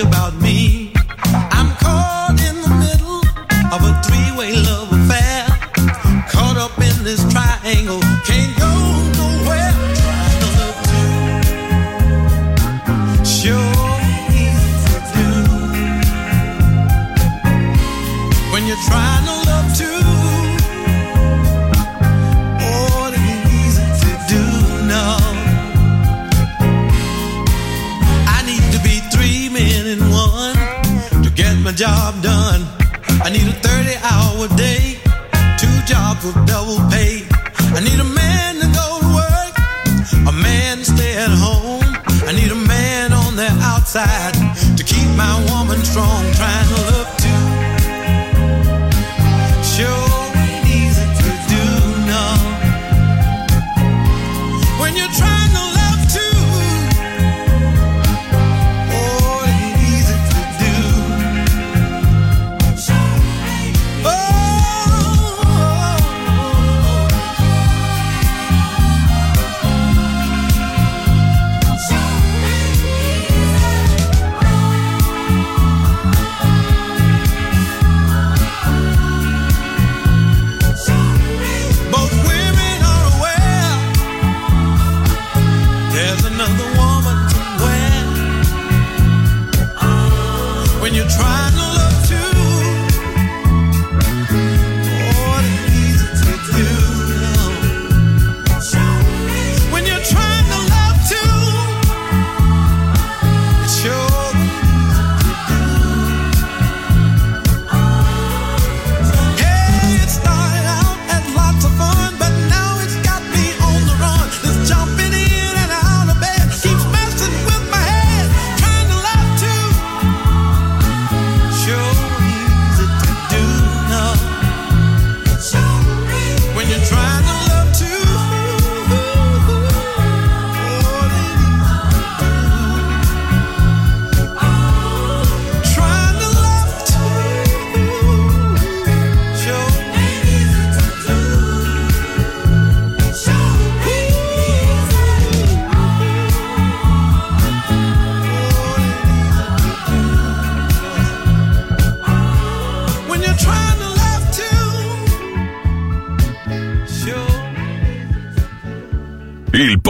About me.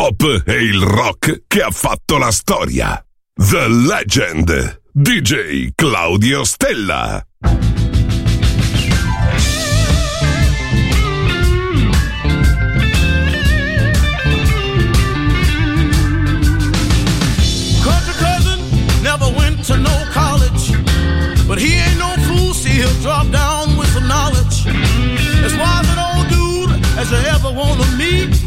pop e il rock che ha fatto la storia. The Legend. DJ Claudio Stella. to no college. But he ain't no fool, see, he'll drop down with some knowledge. As wise an old dude as you ever want to meet.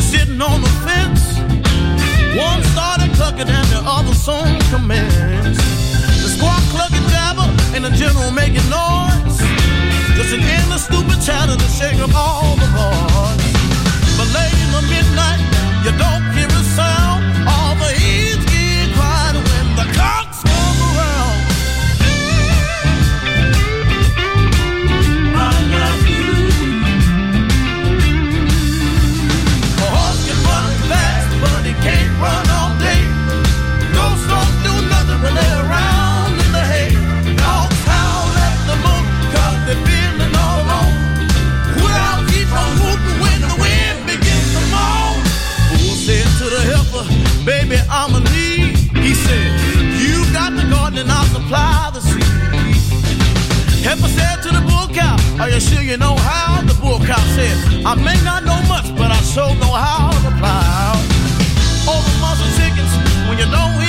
They're sitting on the fence. One started clucking and the other song commenced. The squad clucking jabber and the general making noise. Just an endless stupid chatter to shake up all the boys. But late in the midnight, you don't hear a sound. Heifer said to the bull cow, Are you sure you know how? The bull cow said, I may not know much, but I sure know how to plow. the muscle chickens when you don't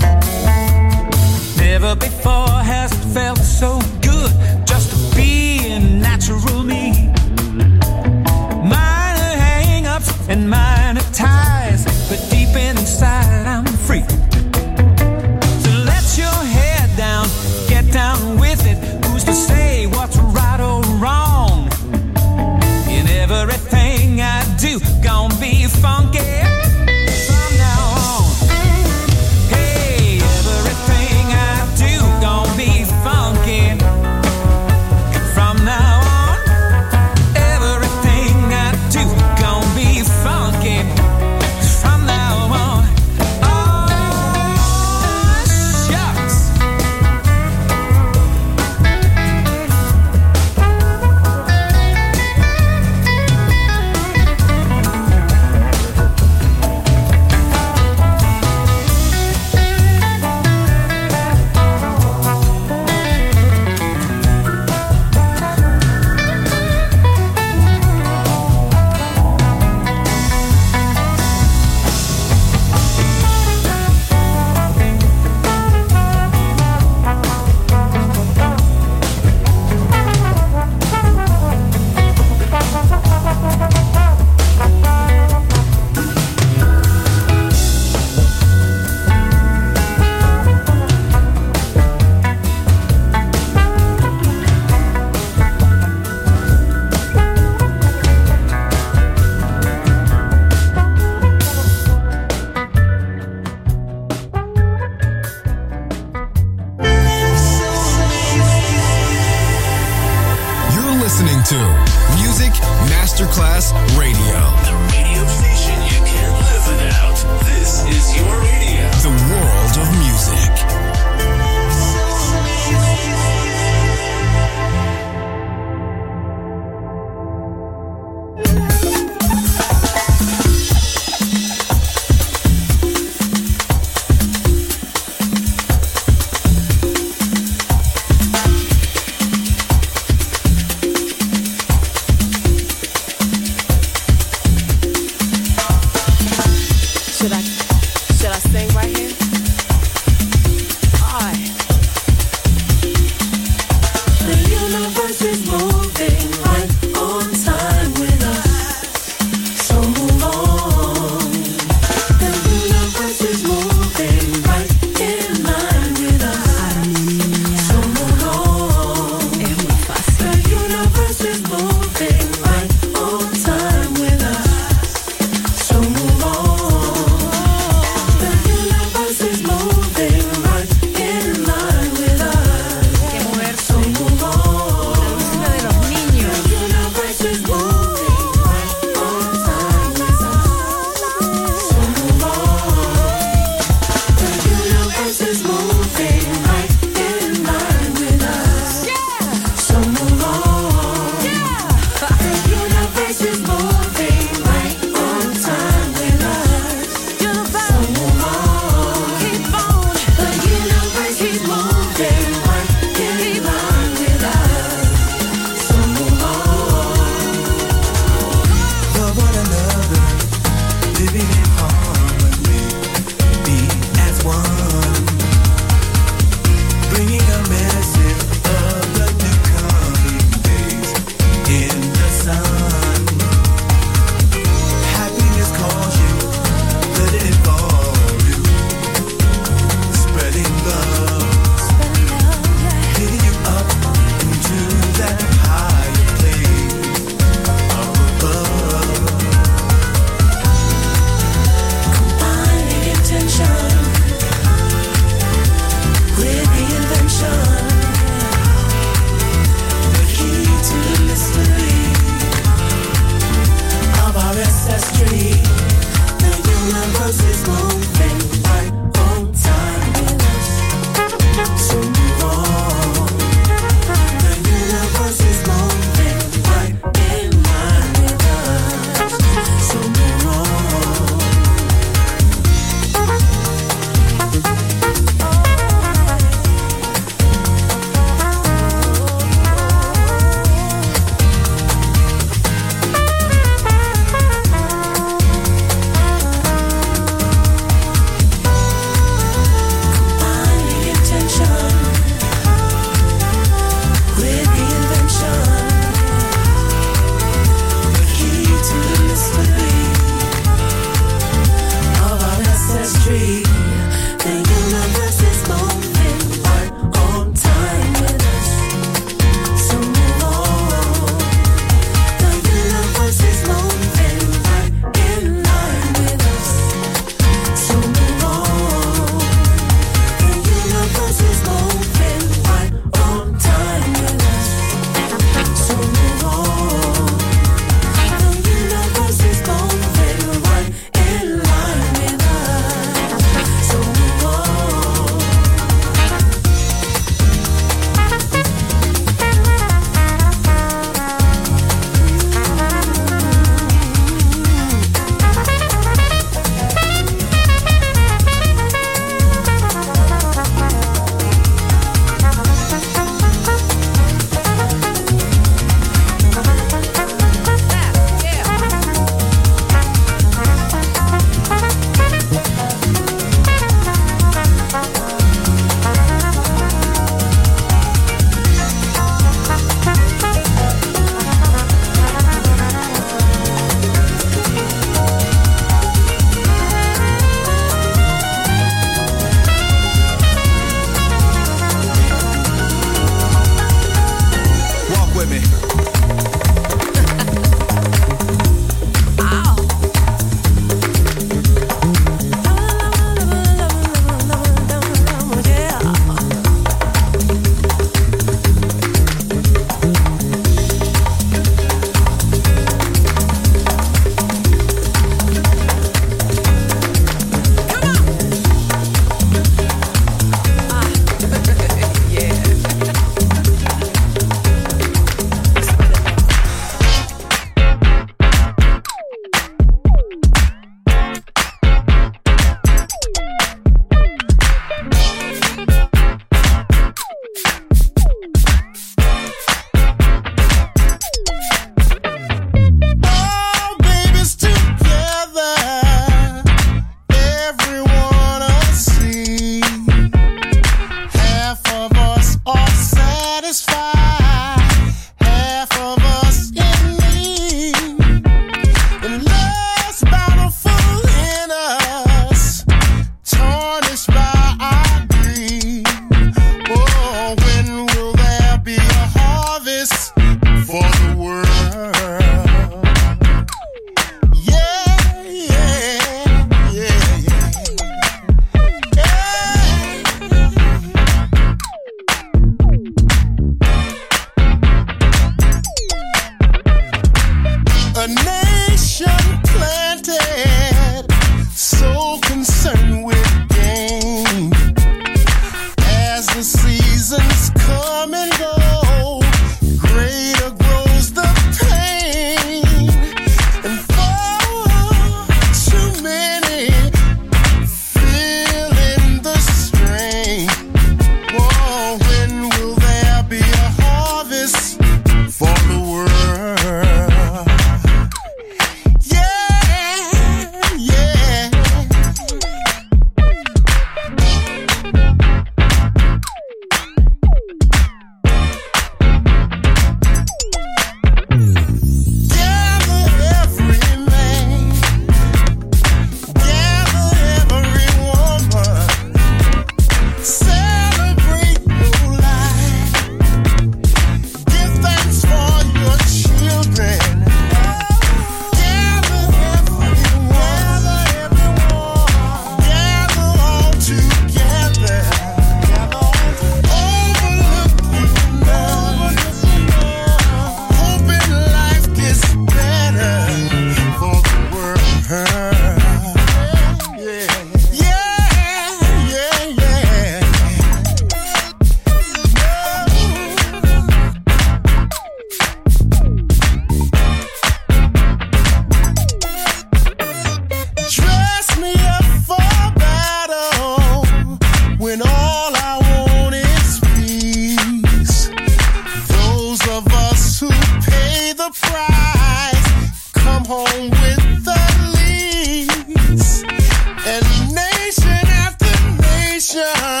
nation,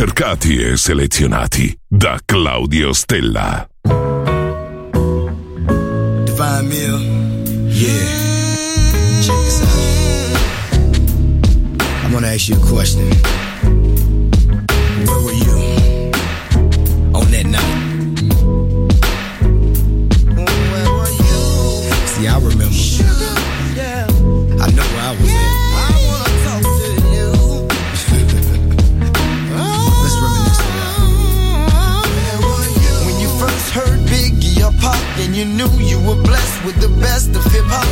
Ricercati e selezionati da Claudio Stella. Divine Mill. Yeah. Check this out. I'm gonna ask you a question. With the best of hip hop.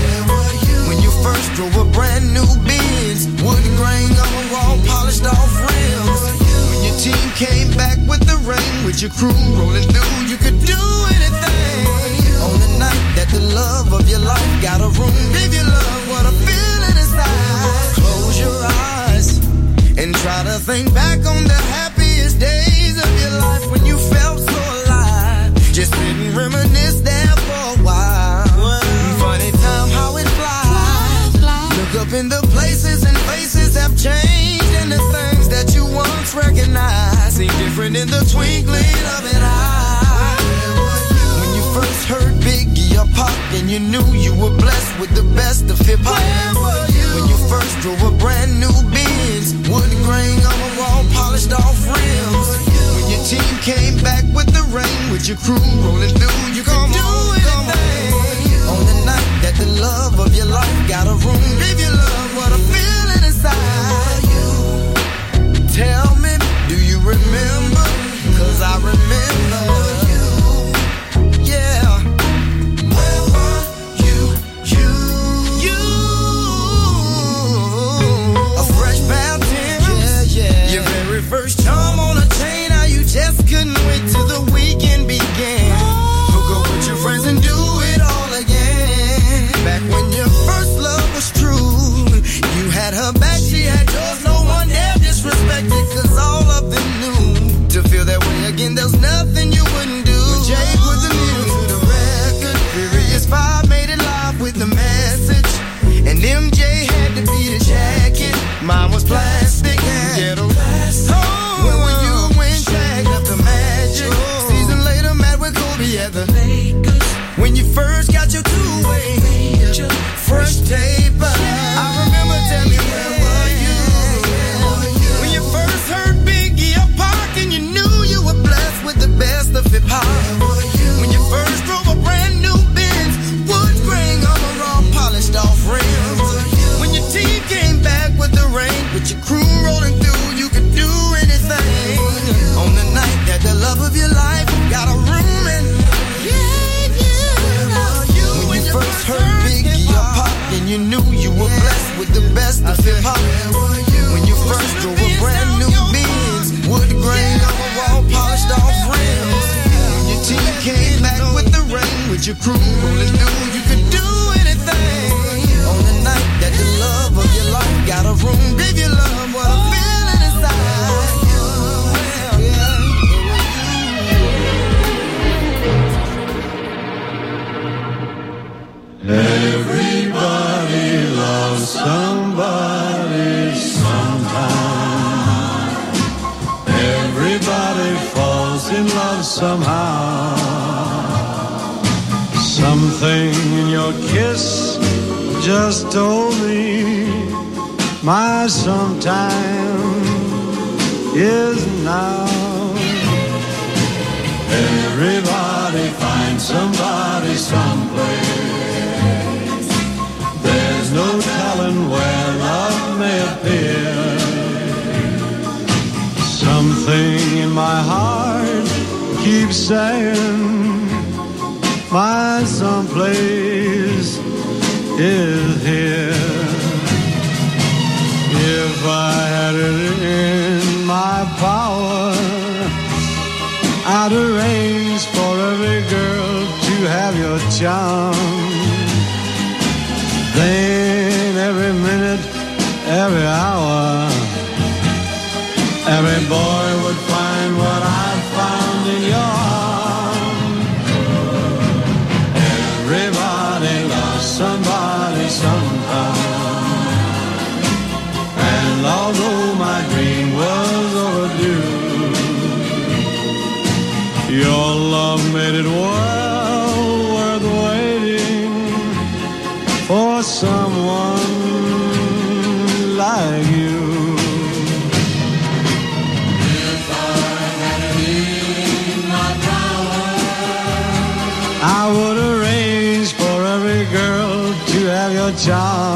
When you first drove a brand new Benz, wood grain raw polished off rims. When your team came back with the rain, with your crew rolling through, you could do anything. On the night that the love of your life got a room, gave you love, what a feeling inside. Close your eyes and try to think back on the happiest days of your life when you felt so alive. Just sit and reminisce there In the places and faces have changed, and the things that you once recognized seem different in the twinkling of an eye. When you first heard Biggie or Pop, and you knew you were blessed with the best of hip hop. When you first drove a brand new Benz, wood grain on a raw polished off rims. When your team came back with the rain, with your crew rolling through, you could do the love of your life got a room, give you love, what a feeling inside you. Tell me, do you remember? Cause I remember your crew. You sometime is now. Everybody finds somebody someplace. There's no telling where love may appear. Something in my heart keeps saying, My someplace is here. If I had it in my power, I'd arrange for every girl to have your charm. Then every minute, every hour, every boy job.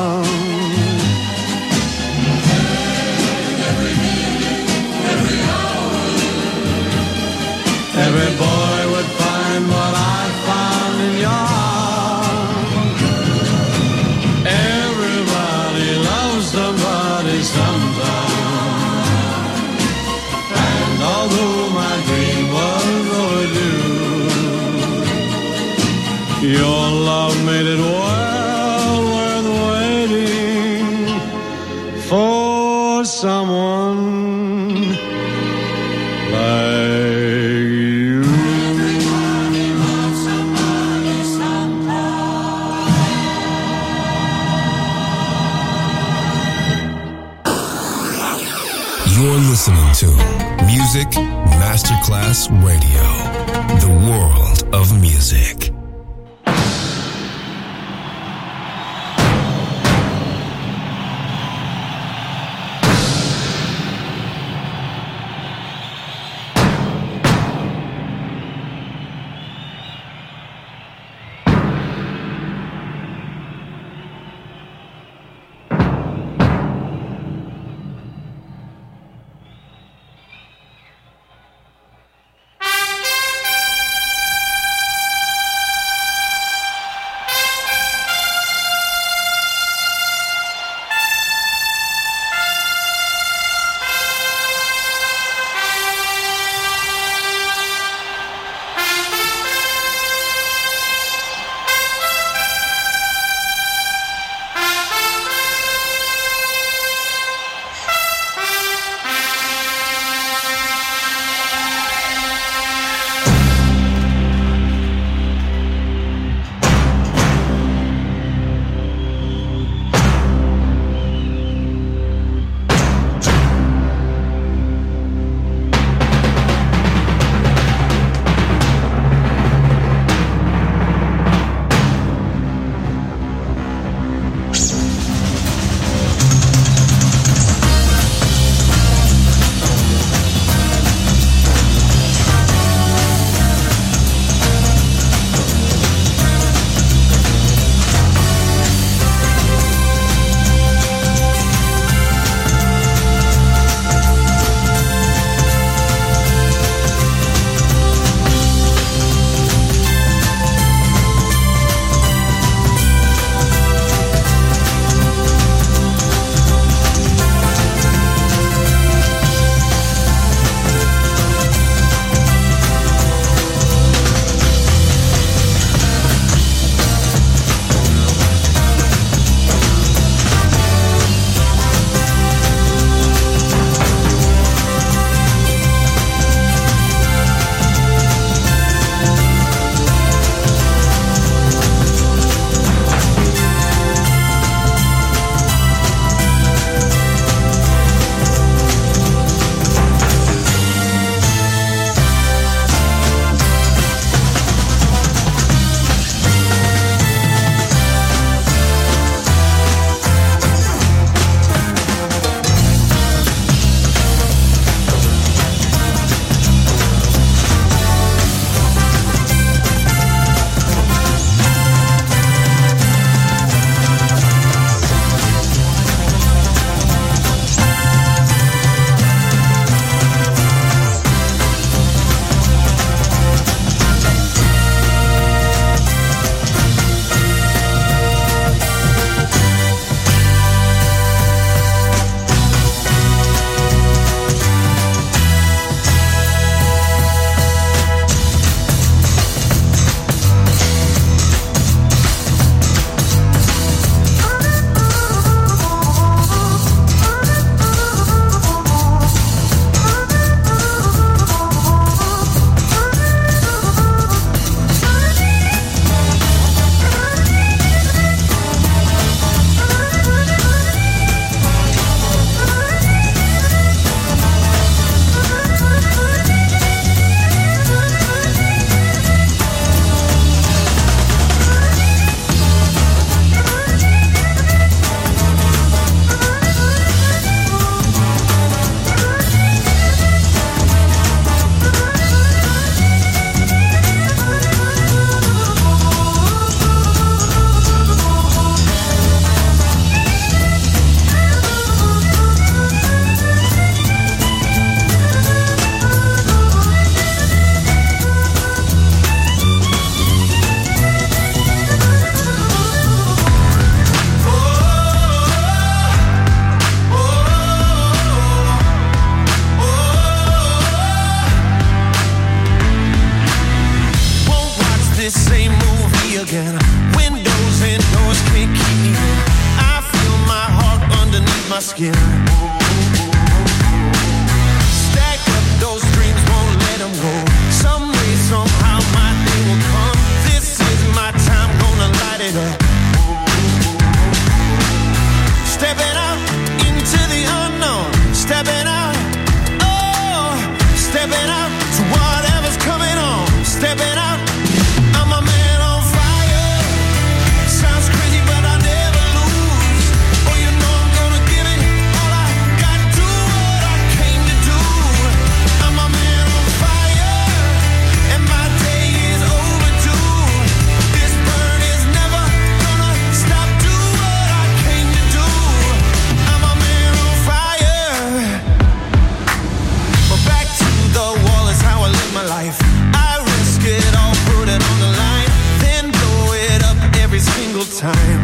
time.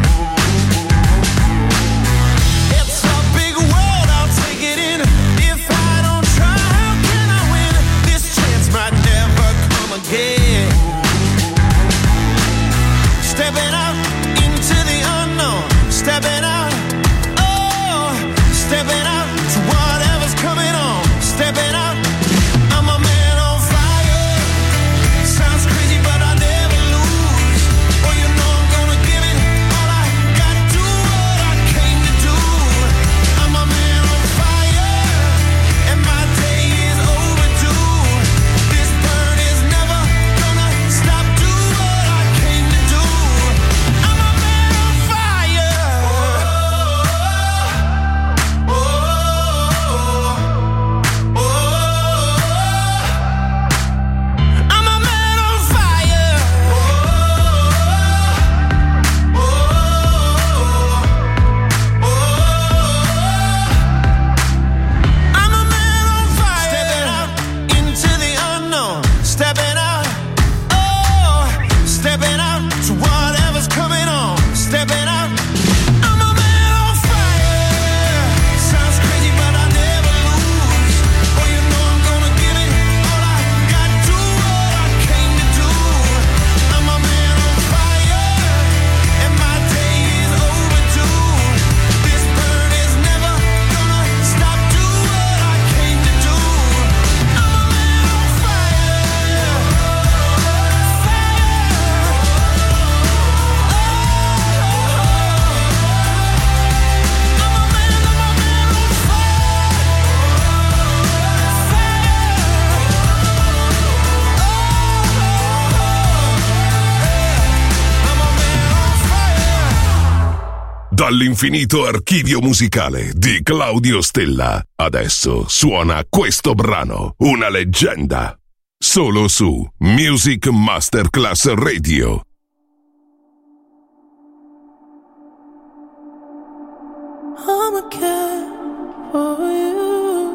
all'infinito archivio musicale di Claudio Stella. Adesso suona questo brano, una leggenda. Solo su Music Masterclass Radio. I'm a cat for you.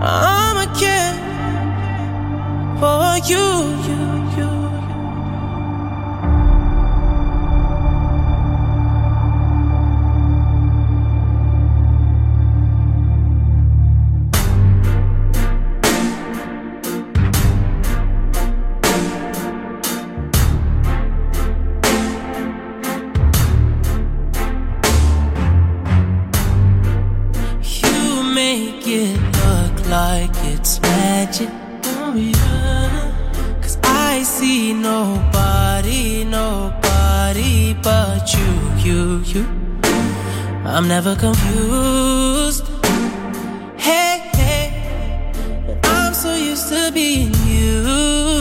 I'm a cat for you, you, you. nobody, nobody but you, you, you. I'm never confused. Hey, hey, I'm so used to being you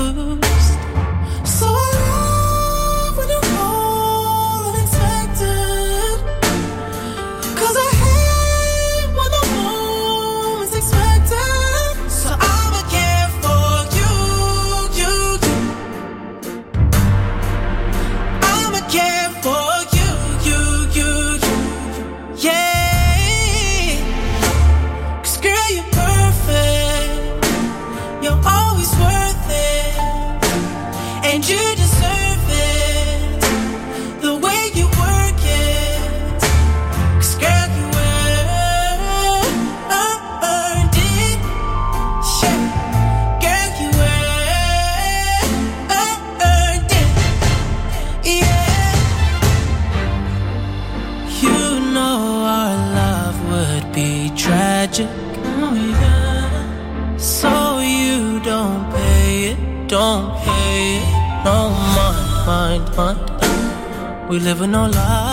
mind. We live